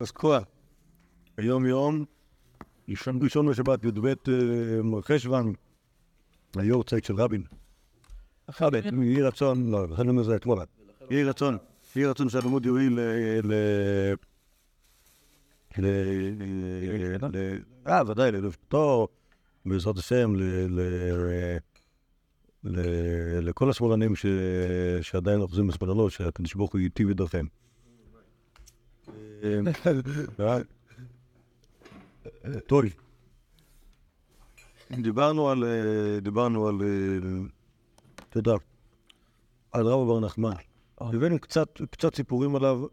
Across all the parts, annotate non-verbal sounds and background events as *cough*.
אז כוח. היום יום, ראשון בשבת, י"ב חשוון, היורצייט של רבין. יהי רצון, לא, לכן אני אומר זה אתמול. יהי רצון, יהי רצון שהלימוד יועיל ל... ל... ל... אה, ודאי, לנפשתו, בעזרת השם, לכל השמאלנים שעדיין אוחזים בשמאלנות, שהקדוש ברוך הוא ייטיב את דרכיהם. טוב, דיברנו על, דיברנו על, אתה יודע, על רבא בר נחמן. הבאנו קצת, קצת סיפורים עליו,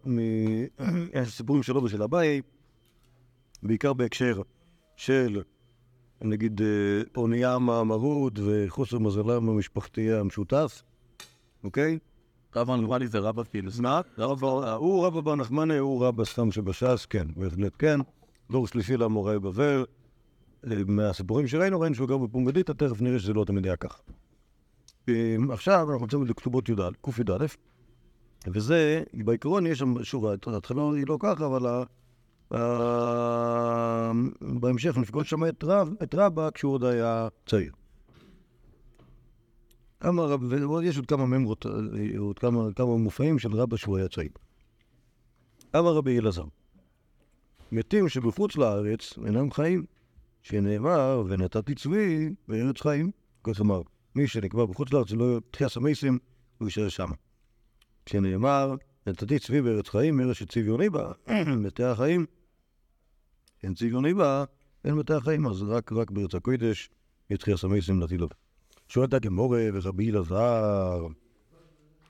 סיפורים שלו ושל אביי, בעיקר בהקשר של, נגיד, אונייה מאמרות וחוסר מזלם המשפחתי המשותף, אוקיי? רבא נחמני זה רבא כאילו. מה? הוא רבא בר נחמני, הוא רבא סתם שבש"ס, כן, בהחלט כן. דור שלישי למורה בבל. מהסיפורים שראינו, ראינו שהוא גר בפומבדיתא, תכף נראה שזה לא תמיד היה ככה. עכשיו אנחנו נמצאים לכתובות י"א, קי"א, וזה, בעיקרון יש שם, שוב, ההתחלה היא לא ככה, אבל בהמשך נפגוש שם את רבא כשהוא עוד היה צעיר. אמר רב, ויש עוד כמה ממרות, עוד כמה, כמה מופעים של רבא שהוא היה צעיר. אמר רבי אלעזר, מתים שבחוץ לארץ אינם חיים, שנאמר, ונתתי צבי בארץ חיים. כלומר, מי שנקבע בחוץ לארץ לא תחייה סמייסים, הוא יישאר שמה. שנאמר, נתתי צבי בארץ חיים, ארץ שצביוני בה, *clears throat* מתי החיים. אין צביוני בה, אין מתי החיים, אז רק, רק בארץ הקודש, יתחייה סמייסים נתתי לו. שואלת הגמורה ורבי אלעזר,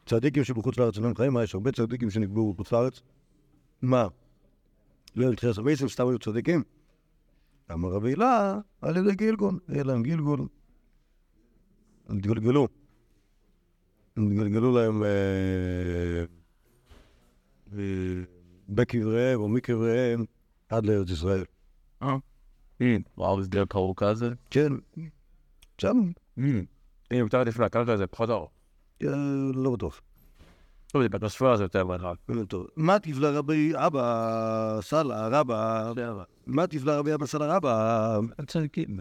צדיקים שבחוץ לארץ אינם חיים, מה יש הרבה צדיקים שנקבעו בחוץ לארץ? מה? לא היו תחייה סמייסים, סתם היו צדיקים? אמר רבי הילה, על ידי גילגול, יהיה להם גילגול. התגלגלו. התגלגלו להם בקבריהם או מקבריהם עד לארץ ישראל. אה? וואו, זה די קרוב כזה? כן. שם. אם יותר עדיף לקרקע זה פחות ארוך. לא בטוח. טוב, זה בטוספירה זה יותר מרחק. מה תבלה רבי אבא סאלה רבא? מה תבלה רבי אבא סאלה רבא? צדיקים.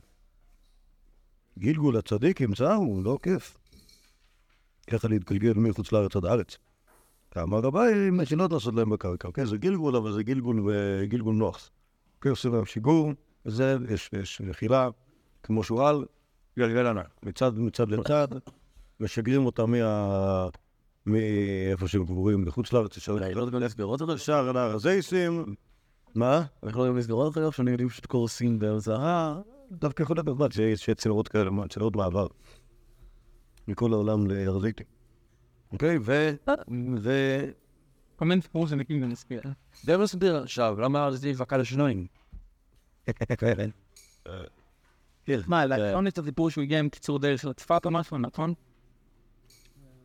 גילגול הצדיק ימצאו, לא כיף. ככה להתגלגל מחוץ לארץ עד הארץ. אמר רבי, מכינות לעשות להם בקרקע. כן, זה גילגול, אבל זה גילגול נוח. כן, עושים להם שיגור, וזה, יש מחילה, כמו שועל, גלגל ענק. מצד לצד, משגרים אותם מה... מאיפה שהם קבורים בחוץ לארץ, ישר נהר הזייסים. מה? אנחנו לא יודעים לסגור את זה, שאני יודעים פשוט קורסים בארצה. דווקא יכול להיות בזמן שיש צינורות כאלה, צינורות מעבר. מכל העולם להר. אוקיי, ו... ו... כל מיני סיפורים שנקים ונסביר. זה לא מסביר עכשיו, למה זה יבקע לשינויים? מה, לא את הסיפור שהוא הגיע עם קיצור דרך של צפת או משהו, נכון?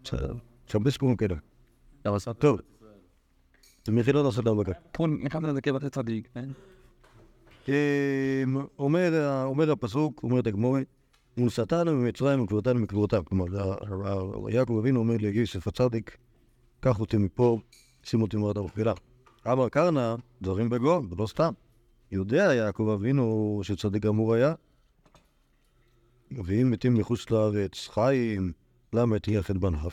יש הרבה סיפורים כאלה. טוב. זה מכינות לעשות להם בקר. נכנסת לזה כבתי צדיק, כן? אומר הפסוק, אומרת הגמורה, ונשאתנו ממצרים וקברתנו מקברותיו. כלומר, יעקב אבינו אומר ליוסף הצדיק, קח אותי מפה, שים אותי מרד המכפילה. אמר קרנא, דברים בגו, ולא סתם. יודע יעקב אבינו שצדיק אמור היה. ואם מתים מחוץ לארץ חיים, למה תהיה חטא בניו?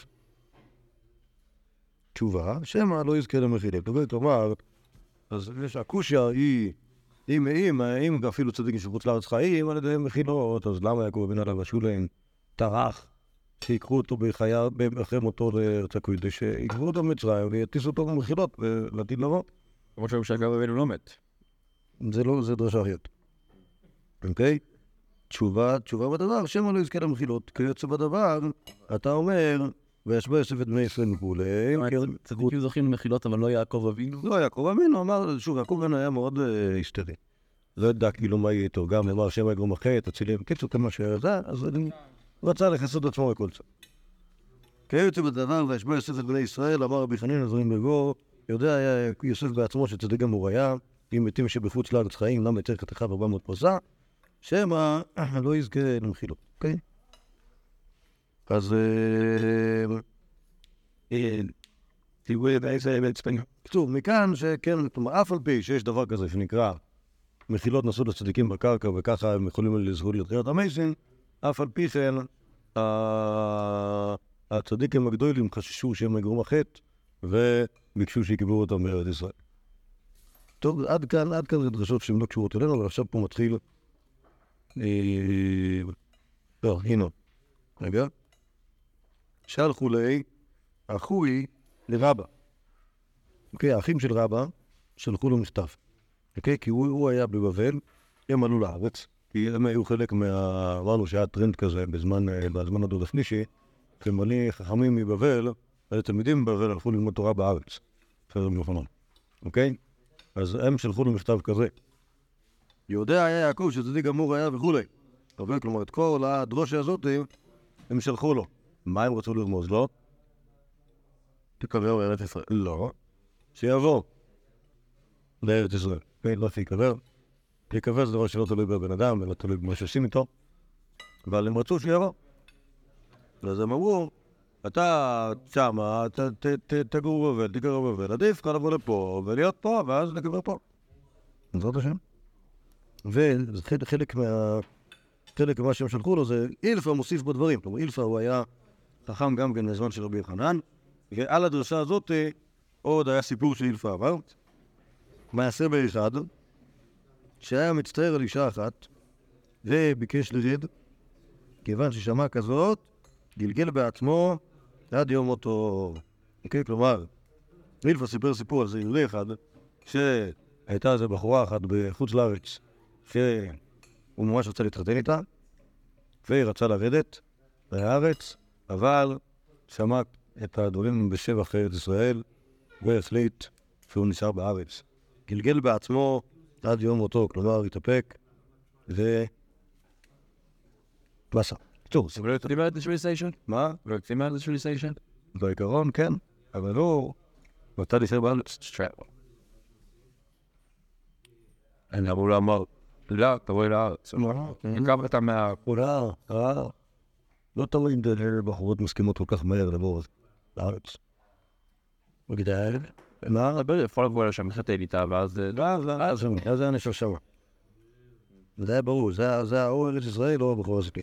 תשובה, שמא לא יזכה למחילים. כלומר, אז יש הקושיה היא, אם, אם, אם אפילו צדיקים שחוץ לארץ חיים על ידי מחילות, אז למה יעקב אבינו עליו השוליים טרח שיקחו אותו בחייו, אחרי מותו לארץ הקודש, שיקחו אותו במצרים ויטיסו אותו במחילות לעתיד לבוא. כמו שאומרים שיעקב אבינו לא מת. זה לא, זה דרשה אחרת. אוקיי? תשובה, תשובה בדבר, שמא לא יזכה למחילות. כיוצא בדבר, אתה אומר, וישבו יוסף את בני ישראל וכולי. צדיקים זוכים למחילות, אבל לא יעקב אבינו? לא, יעקב אבינו אמר, שוב, יעקב אבינו היה מאוד היסטרי. לא ידע כאילו מה יהיה איתו, גם אמר שם יגרום אחרת, תצילי, בקיצור, כמה זה, אז הוא רצה לכסות עצמו מכל צד. כיוצא בדבר, וישבו יוסף את בני ישראל, אמר רבי חנין עזרים בגו, יודע יוסף בעצמו שצדיק גמור היה, אם מתים שבחוץ לארץ חיים, למה יצא חתיכה וארבע מאות פרסה, שמא לא יזכה למחילות, אוקיי? אז... תראו באיזה אמת ספניה. בקיצור, מכאן שכן, כלומר, אף על פי שיש דבר כזה שנקרא מחילות נשאו לצדיקים בקרקע, וככה הם יכולים לזכות לתחילת המייסין, אף על פי כן, הצדיקים הגדולים חששו שהם יגרום החטא, וביקשו שיקברו אותם בארץ ישראל. טוב, עד כאן, עד כאן זה דרשות שהן לא קשורות אלינו, אבל עכשיו פה מתחיל... אה, לא, הנה. רגע. שלחו לי אחוי לרבא. אוקיי, האחים של רבא שלחו לו מכתב. אוקיי? כי הוא, היה בבבל, הם עלו לארץ, כי הם היו חלק מה... אמרנו שהיה טרנד כזה בזמן, אה, בזמן הדוד השלישי, שמלא חכמים מבבל, היו תלמידים בבבל, הלכו ללמוד תורה בארץ. בסדר מלחמון. אוקיי? אז הם שלחו לו מכתב כזה. יודע היה יעקב שצדיק גמור היה וכולי. אבל כלומר, את כל הדרושה הזאת הם שלחו לו. מה הם רצו לרמוז לו? תקבר בארץ ישראל. לא. שיבוא לארץ ישראל. כן, לא שיקבר. להיקבר זה דבר שלא תלוי בבן אדם, אלא תלוי במה שעושים איתו. אבל הם רצו שיבוא. אז הם אמרו, אתה שמה, תגור בבבל, תגר בבבל, עדיף לך לבוא לפה ולהיות פה, ואז נקבר פה. בעזרת השם. וחלק מה... חלק ממה שהם שלחו לו זה אילפא מוסיף בדברים. כלומר, אילפא הוא היה חכם גם כן בזמן של רבי יוחנן, ועל הדרשה הזאת אה, עוד היה סיפור של אילפא אמר, מעשה באחד, שהיה מצטער על אישה אחת, וביקש לרד, כיוון ששמע כזאת, גלגל בעצמו עד יום מותו. אוקיי? כלומר, אילפא סיפר סיפור על זה יהודי אחד, שהייתה איזו בחורה אחת בחוץ לארץ, שהוא ממש רצה להתחתן איתה, והיא רצה לרדת לארץ, אבל שמע את הדברים בשבח ארץ ישראל, והחליט שהוא נשאר בארץ. גלגל בעצמו עד יום מותו, כלומר, התאפק, ו... באסה. טוב, we're talking about the civilization? מה? About the civilization? בעיקרון, כן, אבל הוא רצה להישאר בארץ. Strap. אני אמור לאמר, לא, תבואי לארץ. כמה אתה מה... רע, רע. לא תמיד אה, בחורות מסכימות כל כך מהר לבוא לארץ. מה? אבל יכול לבוא לשם, להתחתן איתה, ואז... אה, לא, אז זה אז זה היה נשאר שם. זה היה ברור, זה זה או ארץ ישראל או הבחור הזקן.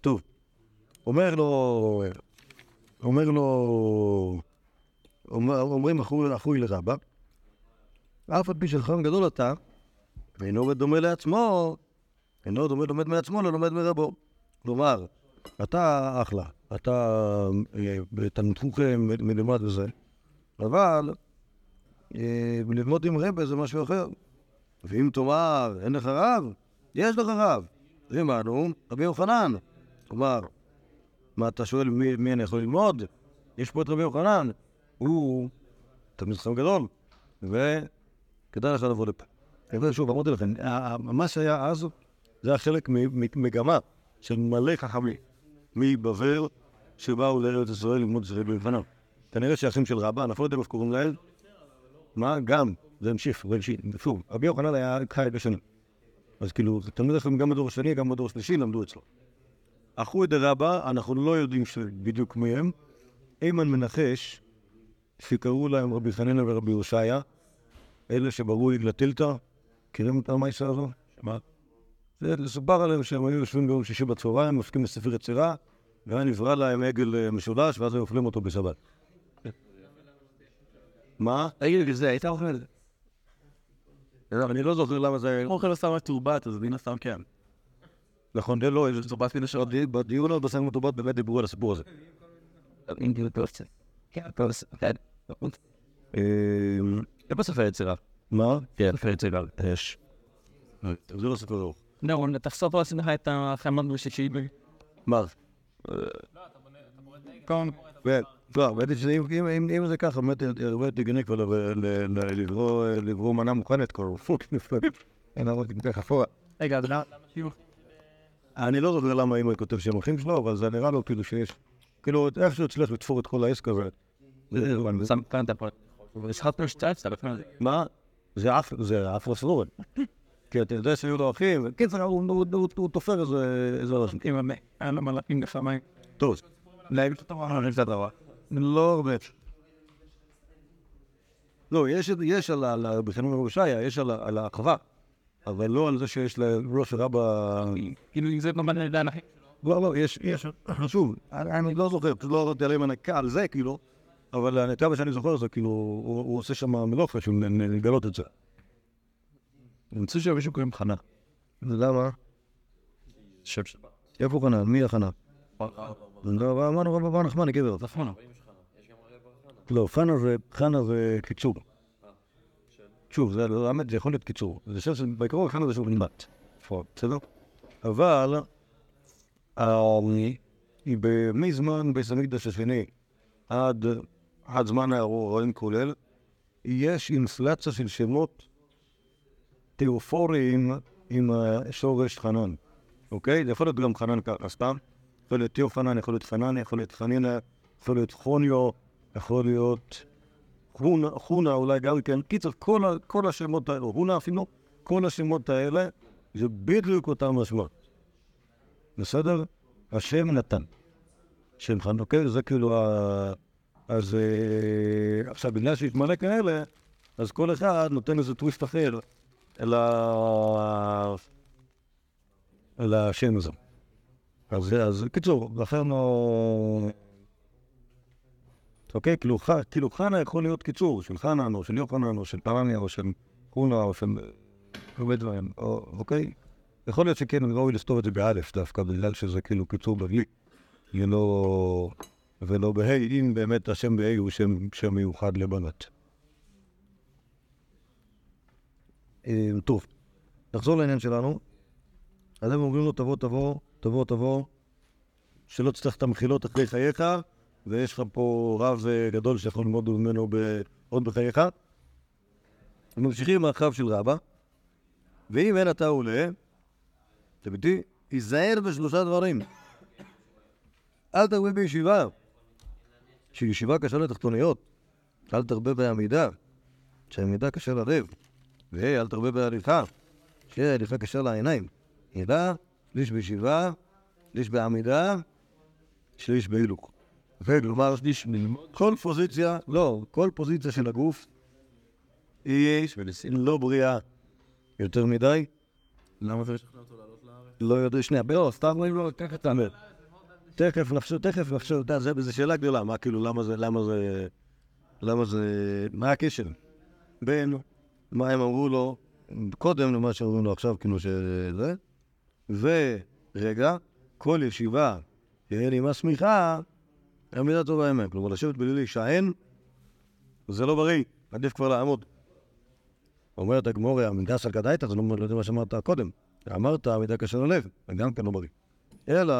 טוב, אומר לו, אומר לו, אומר- אומרים אחוי אחוי לרבא, אף על פי שחכם גדול אתה, ואינו דומה לעצמו, אינו דומה לומד מעצמו, לא לומד מרבו. כלומר, אתה אחלה, אתה אה, בתלמוד חוכם מלמד וזה, אבל אה, ללמוד עם רבה זה משהו אחר. ואם תאמר, אין לך רב, יש לך רב. רימנו, רבי יוחנן. כלומר, מה אתה שואל מי, מי אני יכול ללמוד? יש פה את רבי יוחנן. הוא תלמיד חכם גדול, וכדאי לך לבוא לפה. שוב, אמרתי לכם, מה שהיה אז, זה היה חלק ממגמה של מלא חכמים מבבל שבאו לארץ ישראל ללמוד ישראל בלבנון. כנראה שהאחים של רבא, אנחנו לא יודעים איך קוראים להם, מה? גם, זה המשיך, זה. שוב, רבי יוחנן היה חי בשנים. אז כאילו, תלמידי חכמים גם בדור השני, גם בדור השלישי למדו אצלו. אחוי דרבא, אנחנו לא יודעים בדיוק מי הם. איימן מנחש, שקראו להם רבי חנינא ורבי הושעיה, אלה שברו עגלה טילתא, מכירים את המייסה הזו? מה? זה סופר עליהם שהם היו יושבים ביום שישי בצהריים, עוסקים בספר יצירה, והיה נברא להם עגל אה, משולש, ואז היו אוכלים אותו בשבת. מה? תגיד לי, זה, היית אוכל את זה? אני לא זוכר למה זה. אוכל סתם מתורבת, אז מן הסתם כן. נכון, זה לא... זה- תורבת מן. בדי- בדיון על בשר מטובת באמת דיברו על הסיפור הזה. אה, זה בספר יצירה. מה? כן, ספר יצירה. יש. זה לא ספר ארוך. לא, תחשוף על עצמך את החמד בשישי. מה? כן. כן. לא, האמת היא שאם אם- אם- אם זה ככה, באמת הרבה יותר הגיוני כבר ל- לברוא- מנה מוכנת כבר. אין אמרתי ככה אחורה. רגע, אז למה? אני לא זוכר למה אמא כותב שם אחים שלו, אבל זה נראה לו כאילו שיש... כאילו, איכשהו הצליח לתפור את כל העסק הזה. אתה בפרט. מה? זה רסלורן. *laughs* כי אתה יודע שהיו לו אחים, קיצר, הוא- הוא- תופר איזה רשם. היה לו מלאכים לפעמים. טוב, להם את התורה, להם את התורה. לא הרבה. לא, יש, על, על, בחינוך ירושליה, יש על, על האחווה, אבל לא על זה שיש לראש רבה... כאילו, אם זה ממש נדע לכם. לא, לא, יש, יש, שוב, אני לא זוכר, לא עליהם הנקה על זה, כאילו, אבל כמה שאני זוכר זה, כאילו, הוא, עושה שם מלוכה בשביל לגלות את זה. אני רוצה שמישהו קוראים חנה. למה? שם שלך. איפה חנן? מי החנן? לא, אמרנו רב אברהם נחמני, גבר. לא, חנה זה, חנה זה קיצור. שוב, זה, האמת, זה יכול להיות קיצור. זה שם שבעיקרון חנה זה שוב נמבט. בסדר? אבל, אה, מזמן בית המקדש השני עד, עד זמן האירועים כולל, יש אינפלציה של שמות תיאופוריים עם השורש חנן. אוקיי? זה יכול להיות גם חנן ככה, סתם. יכול להיות תיאופנן, יכול להיות חנן, יכול להיות חנינה, יכול להיות חוניו, יכול להיות חונה, חונה אולי גם כן. קיצר, כל, כל השמות האלה, חונה אפילו, כל השמות האלה, זה בדיוק אותם משמעות. בסדר? השם נתן. שם חנן, אוקיי? זה כאילו ה... אז אה, עכשיו, בגלל שיש כאלה, אז כל אחד נותן איזה טוויסט אחר אל השם הזה. אז, אז קיצור, לכן. אוקיי, כאילו, ח, כאילו חנה יכול להיות קיצור של חנן, או של יוחנן, או של פרניה, או של חונה, או של הרבה דברים, או, אוקיי? יכול להיות שכן, ראוי לכתוב את זה באלף דווקא, בגלל שזה כאילו קיצור בגלי, ולא, ולא בה', אם באמת השם בה' הוא שם, שם מיוחד לבנות. אה, טוב, נחזור לעניין שלנו. אז הם אומרים לו, תבוא, תבוא, תבוא, תבוא, שלא תצטרך את המחילות אחרי חייך, ויש לך פה רב אה, גדול שיכול ללמוד ממנו עוד בחייך. ממשיכים הרחב של רבא, ואם אין אתה עולה, אתם איתי? היזהר בשלושה דברים. אל תרבה בישיבה, שישיבה קשה לתחתוניות. אל תרבה בעמידה, שהעמידה קשה ללב. ואל תרבה בהליכה, שההליכה קשה לעיניים. אלא שליש בישיבה, שליש בעמידה, שליש בהילוך. וכלומר, שליש ללמוד. כל פוזיציה, לא, כל פוזיציה של הגוף היא לא בריאה יותר מדי. למה זה? לא יודע, שנייה, לא, סתם אומרים לו, תכף תאמר. תכף נחשוב, תכף נחשוב, אתה יודע, זו שאלה גדולה, מה כאילו, למה זה, למה זה, למה זה, מה הקשר בין מה הם אמרו לו קודם למה שאומרים לו עכשיו, כאילו שזה, ורגע, כל ישיבה תהיה לי מסמיכה, המילה טובה אמת. כלומר, לשבת בלי להישען, זה לא בריא, עדיף כבר לעמוד. אומרת הגמור, עמידה סלקדאיתא, זה לא לא יודע מה שאמרת קודם. אמרת עמידה קשה ללב, זה גם כן לא בריא. אלא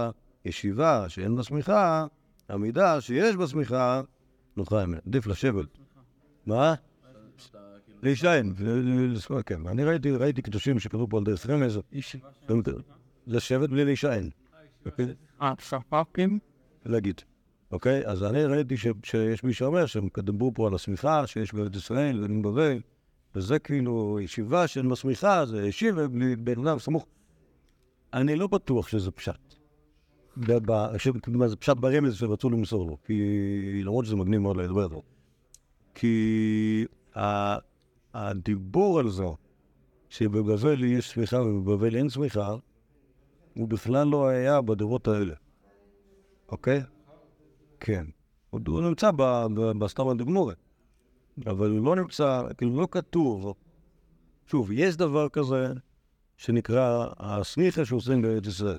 ישיבה שאין בה שמיכה, עמידה שיש בה שמיכה, נוחה אמת. עדיף לשבת. מה? להישען. כן, אני ראיתי, קדושים שכתבו פה על דרך רמז, לשבת בלי להישען. אה? להגיד. אוקיי? אז אני ראיתי שיש מי שאומר שהם דיברו פה על השמיכה שיש בארץ ישראל ובן בבל, וזה כאילו ישיבה של מסמיכה, זה ישיבה בלי בן אדם סמוך. אני לא בטוח שזה פשט. ב- ב- ש- מה, זה פשט ברמז שרצו למסור לו, כי למרות שזה מגניב מאוד לדבר עליו. כי ה- הדיבור על זה שבבבל יש סמיכה ובבבל אין סמיכה, הוא בכלל לא היה בדורות האלה. אוקיי? כן. הוא נמצא ב- ב- בסתמה דגמורה, אבל הוא לא נמצא, כאילו לא כתוב. שוב, יש דבר כזה שנקרא הסמיכה שעושים בארץ ישראל,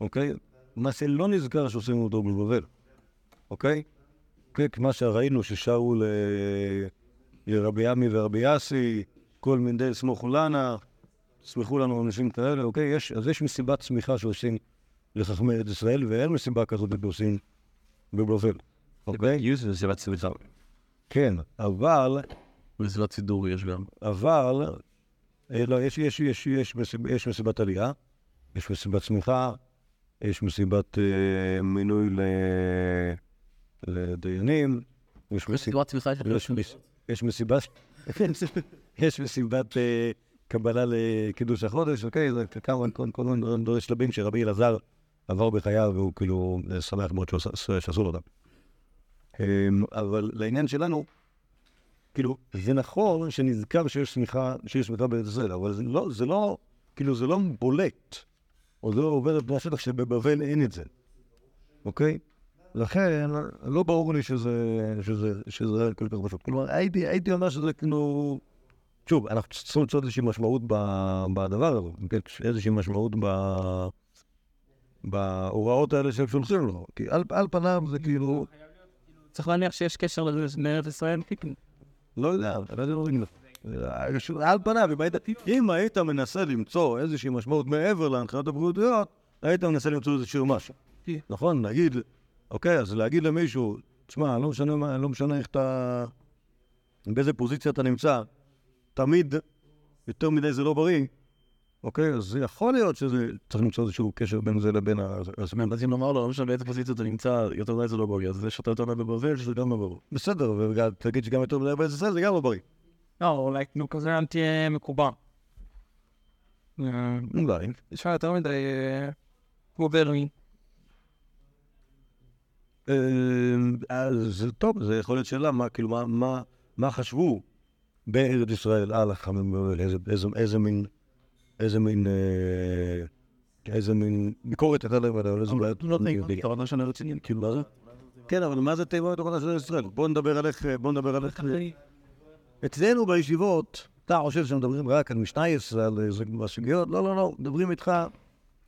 אוקיי? מה שלא נזכר שעושים אותו בבבל, אוקיי? כן, מה שראינו ששרו. לרבי עמי ורבי יאסי, כל מנדל סמוכו לנה, סמכו לנו אנשים כאלה, אוקיי? יש, אז יש מסיבת צמיחה שעושים לחכמי ארץ ישראל, ואין מסיבה כזאת שעושים בבבל, אוקיי? גיוס זה סיבת סיבוצה. כן, אבל, וסיבת סידור יש גם. אבל, אה, לא, יש, יש, יש, יש, יש מסיבת עלייה, יש מסיבת צמיחה, יש מסיבת אה, מינוי. לדיינים, יש מסיבת... סיבת צמיחה יש, מס- יש מסיבת, *laughs* יש מסיבת אה, קבלה לקידוש החודש, אוקיי? זה כמה, כל כל מיני דברים שלבים שרבי אלעזר עבר בחייו, והוא כאילו אה, שמח מאוד שעשו לו אותם. אמ, אבל לעניין שלנו, כאילו, זה נכון שנזכר שיש צמיחה, שיש צמיחה בארץ ישראל, אבל זה לא, זה לא, כאילו, זה לא בולט, זה לא עובר את פני השטח שבבבל אין את זה, אוקיי? לכן, לא ברור לי שזה, שזה, שזה כל כך פשוט. כלומר, הייתי, הייתי אומר שזה כאילו... שוב, אנחנו צריכים למצוא איזושהי משמעות בדבר הזה, כן? איזושהי משמעות ב... בהוראות האלה שהם שולחים לו. כי על, על פניו זה כאילו... צריך להניח שיש קשר לארץ ישראל. לא יודע, לא יודע, לא יודע. על פניו, אם היית, אם היית מנסה למצוא איזושהי משמעות מעבר להנחיות הבריאותיות, היית מנסה למצוא איזשהו משהו. כן. נכון, נגיד, אוקיי, אז להגיד למישהו, תשמע, לא משנה לא משנה איך אתה... באיזה פוזיציה אתה נמצא, תמיד יותר מדי זה לא בריא, אוקיי? אז יכול להיות שזה, צריך למצוא איזשהו קשר בין זה לבין ה... אז אז אם נאמר לו, לא משנה באיזה פוזיציה אתה נמצא, יותר מדי זה לא בריא, אז זה שאתה יותר מדי בבבל, שזה גם לא ברור. בסדר, ותגיד שגם יותר מדי ישראל זה גם לא בריא. לא, אולי נו כזה אנטי מקובע. אה, אולי. יש לך יותר מדי אה, מודרני. אה, אז טוב, זה יכול להיות שאלה, מה, כאילו, מה, מה, מה חשבו בארץ ישראל על החכמים בבבל, איזה, איזה, איזה מין, איזה מין, אה, איזה מין ביקורת הייתה להם עליהם, איזה בעיות. אתה לא שנה רצינית. כאילו, מה זה? כן, אבל מה זה תיבות תורתה של ארץ ישראל? בוא נדבר על איך, בוא נדבר על איך... אצלנו בישיבות, אתה חושב שמדברים רק על משנייס ועל איזה סוגיות? לא, לא, לא, מדברים איתך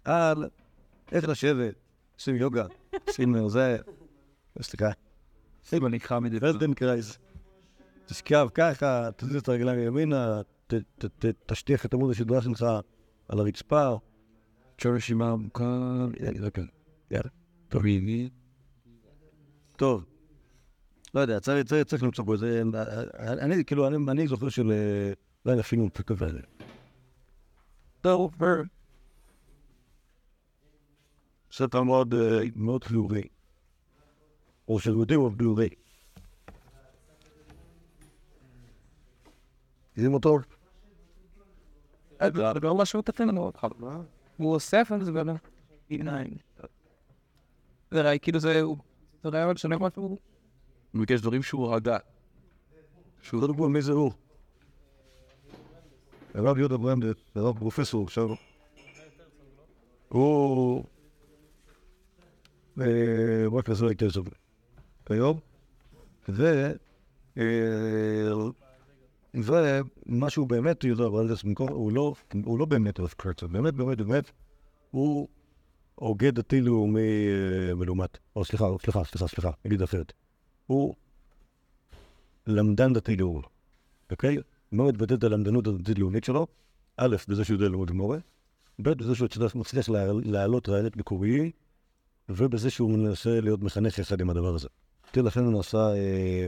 על איך לשבת, עושים יוגה, עושים זה, סליחה, סיבה נקרא מדי. ורדנקרייז. תשכב ככה, תזיז את הרגליים ימינה, תשטיח את עמוד השדרה שלך על הרצפה. אפשר רשימה עמוקה. יאללה. טוב. לא יודע, צריך, צריך, צריך למצוא פה איזה... אני, כאילו, אני, אני זוכר של... אה, לא יודע, אפילו הזה. טוב, ספר מאוד, אה, מאוד חיובי. או של יהודים או חיובי. יודעים אותו? זה לא משהו קטן מאוד. הוא אוסף על זה גם. עיניים. זה ראי, כאילו זה... זה רעיון שונה משהו. הוא ביקש דברים שהוא הגה. שהוא קודם כל מי זה הוא? הרב יהודה ברנדט, הרב פרופסור עכשיו. הוא... אה, רק הייתי לזה. כיום. ו... אה, ומה שהוא באמת במקום- הוא לא- הוא לא באמת רב קרצר, באמת באמת באמת הוא הוגה דתי לאומי אה, מלומד. או סליחה, סליחה, סליחה, סליחה, נגיד אחרת. הוא למדן דתי לאומי, אוקיי? מה מתבטאת הלמדנות הדתית-לאומית שלו? א', בזה שהוא יודע ללמוד מורה, ב', בזה שהוא מצליח- מצליח לה- להעלות רעיונות מקוריים, ובזה שהוא מנסה להיות מחנך יחד עם הדבר הזה. תראה, לכן הוא נעשה אה,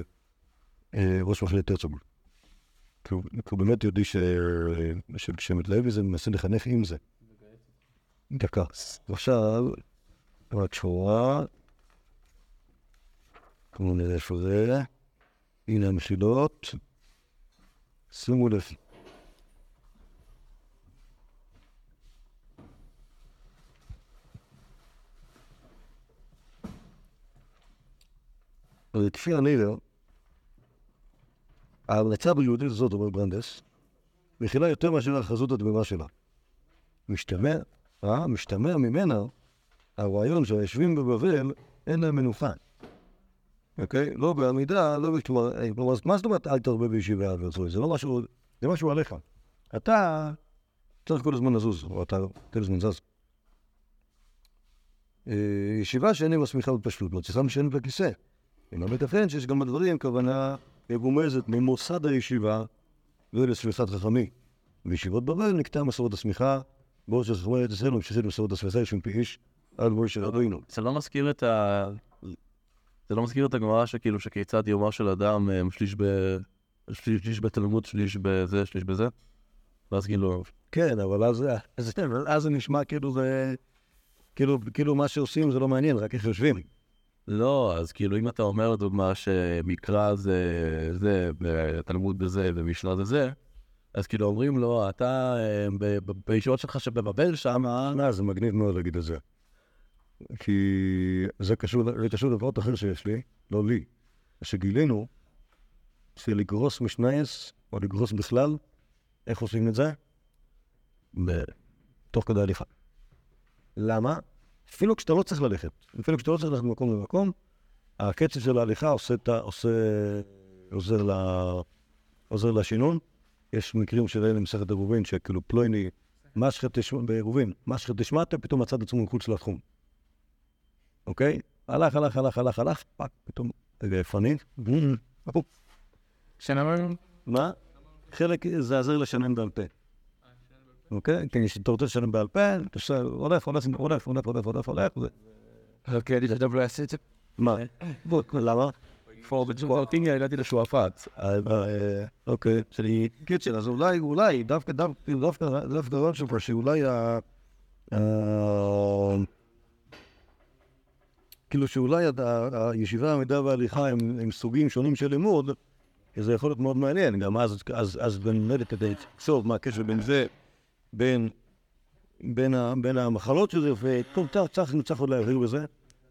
אה, ראש מחלקת הרצוג. כי הוא באמת יודעי ש- שמתלהב מזה, מנסה לחנך עם זה. דקה. ועכשיו, רק שורה. בואו נראה איפה זה. הנה המחילות. שימו לב. כפי הנראה, ההמלצה ביהודית הזאת, אומר ברנדס, מכילה יותר מאשר החזות התמימה שלה. משתמע, אה, משתמע ממנה הרעיון שהיושבים בבבל אין להם מנוחה. אוקיי? לא בעמידה, לא... כלומר, אה, מה זאת אומרת אל תרבה בישיבה וארצוי? זה לא משהו, זה משהו עליך. אתה צריך כל הזמן לזוז, או אתה כל הזמן זז. אה, ישיבה שאין לי מסמיכה בפשטות, לא צריכה משענת בכיסא. אינו מתכן שיש גם בדברים כוונה מגומזת ממוסד הישיבה ולשמיכת חכמי. בישיבות בבל נקטעה מסורת השמיכה, בעוד שחכמי ארץ ישראל ממשיכים מסורת השמיכה יש מפי איש על משה רבינו. זה לא מזכיר את ה... זה לא מזכיר את הגמרא שכאילו שכיצד יומו של אדם אה, שליש ב... שליש שליש בתלמוד, שליש בזה, שליש בזה? ואז כאילו... כן, אבל אז, אז, אז זה נשמע כאילו זה... כאילו, כאילו מה שעושים זה לא מעניין, רק איך יושבים. לא, אז כאילו אם אתה אומר לדוגמה שמקרא זה זה, ותלמוד בזה, ומשנה זה זה, אז כאילו אומרים לו, אתה אה, בישיבות שלך שבבבל שם, אה, זה מגניב מאוד להגיד את זה. כי זה קשור, זה קשור לדבר אחר שיש לי, לא לי, שגילינו של לגרוס משנייס, או לגרוס בכלל, איך עושים את זה? ב- תוך כדי הליכה. למה? אפילו כשאתה לא צריך ללכת, אפילו כשאתה לא צריך ללכת ממקום למקום, הקצב של ההליכה עושה, את ה- עושה, עוזר, ל, עוזר לשינון. יש מקרים של אלה מסכת עירובין, שכאילו פלויני, משחת תשמע, בעירובין, משחת תשמעתה, פתאום את עצמו מחוץ לתחום. אוקיי? הלך, הלך, הלך, הלך, הלך, פאק, פתאום, אני? הפופ. שנאמר, מה? חלק זה עזר לשנן בעל פה. אוקיי? כן, אתה רוצה לשנן בעל פה, אתה עושה, הולך, הולך, הולך, הולך, הולך, הולך, הולך, ו- אוקיי, אני חושב לא אעשה את זה. מה? בוא, למה? פור בצורה טינגה, הגעתי לשועפאט. אה, אה, אוקיי, שאני... קיצר, אז אולי, אולי, דווקא, דווקא, דווקא, דווקא רון שלך, שאולי ה... ה- כאילו שאולי הישיבה, המידע וההליכה הם הם סוגים שונים של לימוד, זה יכול להיות מאוד מעניין, גם אז, אז, אז באמת כדי לחשוב מה הקשר בין זה, בין, בין, ה, בין המחלות של זה, וטוב, צריך, צריך, עוד להבהיר בזה.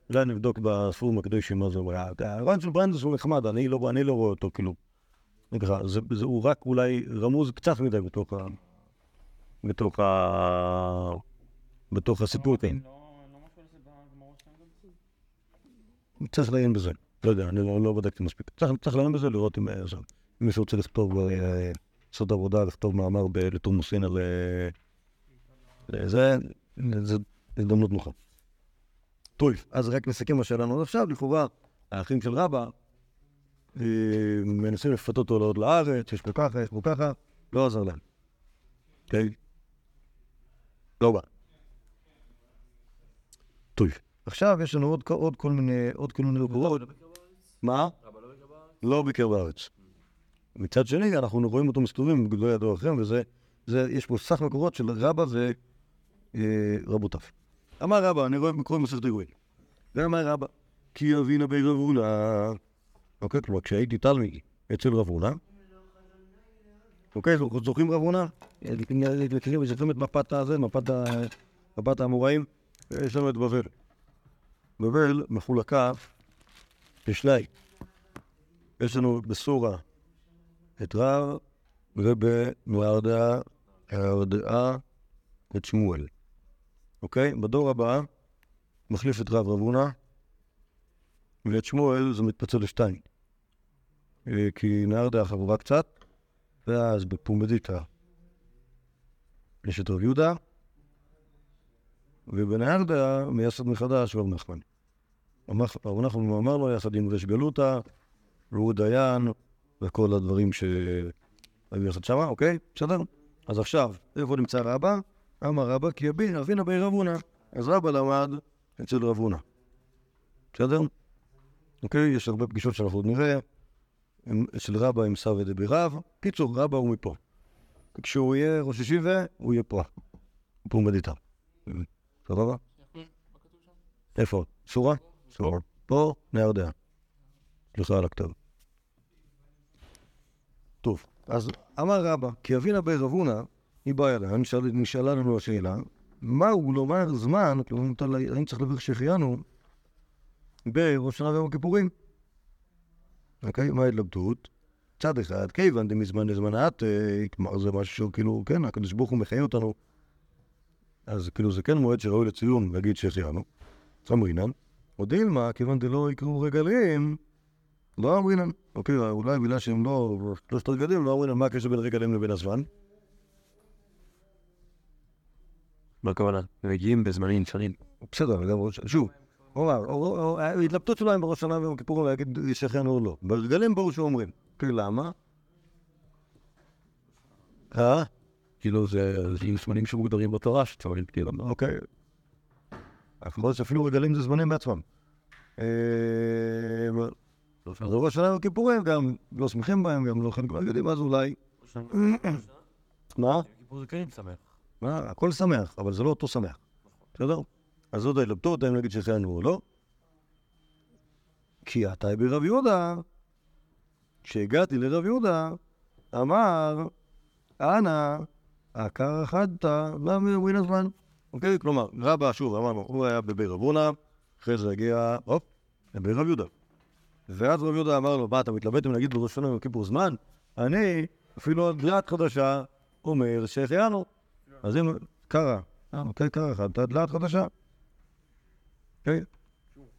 אולי נבדוק בפורום הקדוש מה זה אומר. הרעיון של ברנדס הוא נחמד, אני לא, אני לא רואה אותו, כאילו. ככה, זה, זה, הוא רק אולי רמוז קצת מדי בתוך ה... בתוך ה... בתוך הסיפור כאן. צריך לעיין בזה. לא יודע, אני לא, לא בדקתי מספיק. צריך, לעיין בזה, לראות אם, אה, מישהו רוצה לכתוב, אה, לעשות עבודה, לכתוב מאמר לתורמוסין על... אה, זה, זה הזדמנות נוחה. טוב, אז רק נסכם מה שהיה לנו עכשיו, לכאורה, האחים של רבא מנסים לפתות אותו לעוד לארץ, יש פה ככה, יש פה ככה, לא עזר להם. אוקיי? לא בא. טוב, עכשיו יש לנו עוד, כל- עוד כל מיני, עוד כל מיני מקורות. מה? לא ביקר בארץ. מצד שני, אנחנו רואים אותו מסתובבים בגדולי הדור אחריהם, וזה, זה, יש פה סך מקורות של רבא ורבותיו. אמר רבא, אני רואה מקורות מסכת רגועים. ואמר רבא, כי אבינה בי רבונה. אוקיי, כלומר, כשהייתי תלמיד אצל רבונה, אוקיי, זוכ- זוכרים רבונה? מכירים, זוכרים את מפת הזה, מפת האמוראים? יש לנו את בבל. בבל מחולקה לשניים. יש לנו בסורה את רב, הרדעה, את שמואל. אוקיי? בדור הבא מחליף את רב רבונה, ואת שמואל זה מתפצל לשתיים. אה, כי נהרדעה חבורה קצת, ואז בפומדיתא יש את רב יהודה, ובנהרדעה מייסד מחדש רב נחמן. רב נחמן אמר לו יחד עם ריש גלותא, והוא דיין, וכל הדברים שהיו יחד שמה, אוקיי? בסדר? אז עכשיו, איפה נמצא רבא? אמר רבא כי אבין, אבינה בי רב הונא. אז רבא למד אצל רב הונא. בסדר? אוקיי? יש הרבה פגישות שאנחנו עוד נראה. אצל רבא עם סבא דבי רב. קיצור, רבא הוא מפה. כשהוא יהיה ראש ישיבה, הוא יהיה פה. פה מדיטה. סבבה? איפה? סורה? סורה. פה, נהר דעה. סליחה על הכתב. טוב, אז אמר רבא, כי אבינה בי רב הונא, היא באה אליה, נשאל- נשאלה לנו השאלה, מהו לומר זמן, כלומר, האם צריך לברך שהחיינו בראש השנה ויום הכיפורים? אוקיי, מה ההתלבטות? צד אחד, כיוון דמזמן לזמן את, כלומר זה משהו כאילו, כן, הקדוש ברוך הוא מחיה אותנו, אז כאילו זה כן מועד שראוי לציון להגיד שהחיינו, אמרינן, או דילמה, כיוון דלא יקראו רגלים, לא אמרינן, אוקיי, אולי בגלל שהם לא, שלושת רגלים, לא אמרינן מה הקשר בין רגלים לבין הזמן? מה הכוונה? מגיעים בזמנים שונים. בסדר, גם ראש... שוב, ההתלבטות שלהם בראש השנה ויום הכיפורים להגיד ישכנו או לא. ברגלים ברור שאומרים. כי למה? אה? כאילו זה עם זמנים שמוגדרים בתורה שצריכים כאילו. אוקיי. להיות שאפילו רגלים זה זמנים בעצמם. אה, אז ראש השנה ויום הכיפורים גם לא שמחים בהם, גם לא חלק מהגדים, אז אולי... מה? כיפור זה כן שמח. מה? הכל שמח, אבל זה לא אותו שמח. בסדר? אז זאת ההתלבטות, האם להגיד שהחיינו או לא. כי עתה ברב יהודה, כשהגעתי לרב יהודה, אמר, אנא, עקר אחדת, למה יומרין הזמן? אוקיי? כלומר, רבא, שוב, אמרנו, הוא היה בבית רב הונא, אחרי זה הגיע, הופ, לבית רב יהודה. ואז רבי יהודה אמר לו, מה, אתה מתלבט אם להגיד בראש השנה ויום כיפור זמן? אני, אפילו על דלת חדשה, אומר שהחיינו. אז אם, קרה, אוקיי, קרה לך, אתה דלת חדשה. כן.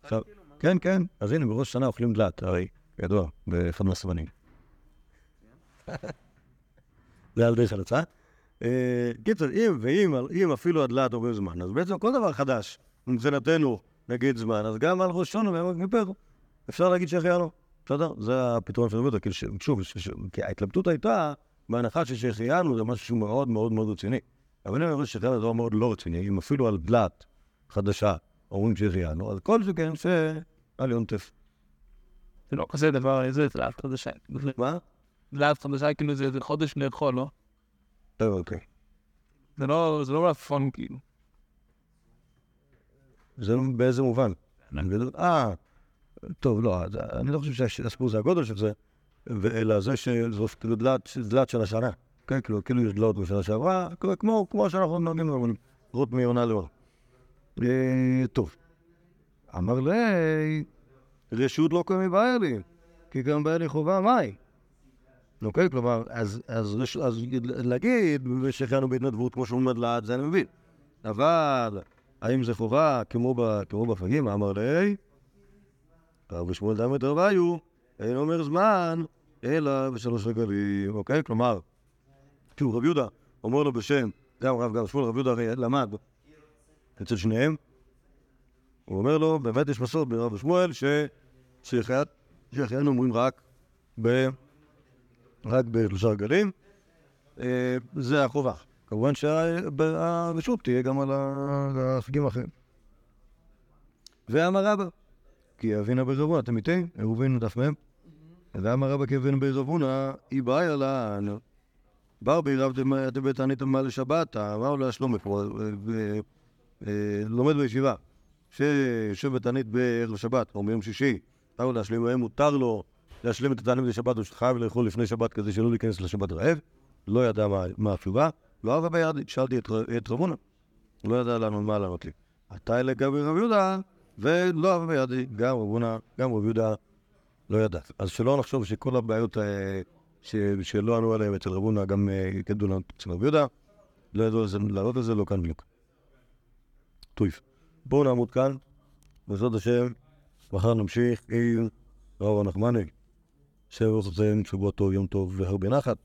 עכשיו, כן, כן. אז הנה, בראש השנה אוכלים דלת, הרי, ידוע, באחד מהסבנים. *laughs* זה על דרך הלצה. אה, קיצר, אם ואם אם אפילו הדלת אומר זמן, אז בעצם כל דבר חדש, מבחינתנו, נגיד זמן, אז גם על ראש שונה כיפר, אפשר להגיד שהחיינו. בסדר? זה הפתרון של רבי כאילו, ש- שוב, כי ההתלבטות הייתה בהנחה ששהחיינו זה משהו שהוא מאוד מאוד מאוד רציני. אבל אני אומר שחיינו זה דבר מאוד לא רציני, אם אפילו על דלת חדשה אומרים שהחיינו, אז כל שכן שעל יונטף. זה לא כזה דבר, איזה דלת חדשה. מה? דלת חדשה, כאילו זה חודש לאכול, לא? טוב, אוקיי. זה לא, זה לא מלפפון, כאילו. זה באיזה מובן? אה, טוב, לא, אני לא חושב שהסיפור זה הגודל של זה, אלא זה שזו כאילו דלת של השנה. כן, כאילו, כאילו יש דלות בשנה שעברה, כמו כמו שאנחנו נוהגים אבל רות מעונה לעונה. אה, טוב. אמר לי, רשות לא קיימי בעיה לי, כי גם בעיה לי חובה מהי. אוקיי, כלומר, אז, אז, רש- אז להגיד שהחיינו בהתנדבות כמו שהוא מדלת, זה אני מבין. אבל האם זה חובה כמו, ב, כמו בפגים? אמר לי, רבי שמואל דמת רביו, אין אומר זמן, אלא בשלוש רגלים, אוקיי? כלומר, תראו, רבי יהודה אומר לו בשם, גם רב, גם שמואל, רבי יהודה הרי למד אצל שניהם, הוא אומר לו, באמת יש מסורת ברב ושמואל, ש... שהחייאת- שהחיינו אומרים רק ב... רק בשלושה רגלים, אה, זה החובה. כמובן שהרשות תהיה גם על ה- החגים האחרים. ואמר רבא, כי אבינה ברבונה, אתם איתי? ראובן דף מ'? ואמר רבא כי אבינה ברבונה, היא בעיה לה, בר בי רב אתם בתענית מה לשבת, אמר לו שלמה פה, אה, אה, לומד בישיבה, שיושב בתענית בערב שבת, או ביום שישי, לו להשלים, האם מותר לו להשלים את התענית לשבת, או שחייב לאכול לפני שבת כדי שלא להיכנס לשבת רעב, לא ידע מה- התשובה, אבא ביד, שאלתי את רבונה, הוא לא ידע לענות מה לענות לי. אתה לגבי רב יהודה, ולא אבא בידי, גם רבונה, גם רב יהודה לא ידע. אז שלא נחשוב שכל הבעיות אה, ש- שלא ענו עליהן אצל רבונה, גם אה, ידעו לנו אצל רב יהודה, לא ידעו על זה- לא כאן בדיוק. טוב, בואו נעמוד כאן, בעזרת השם, מחר נמשיך עם רב הנחמני. שבוע חוזר, שבוע טוב, יום טוב והרבה נחת.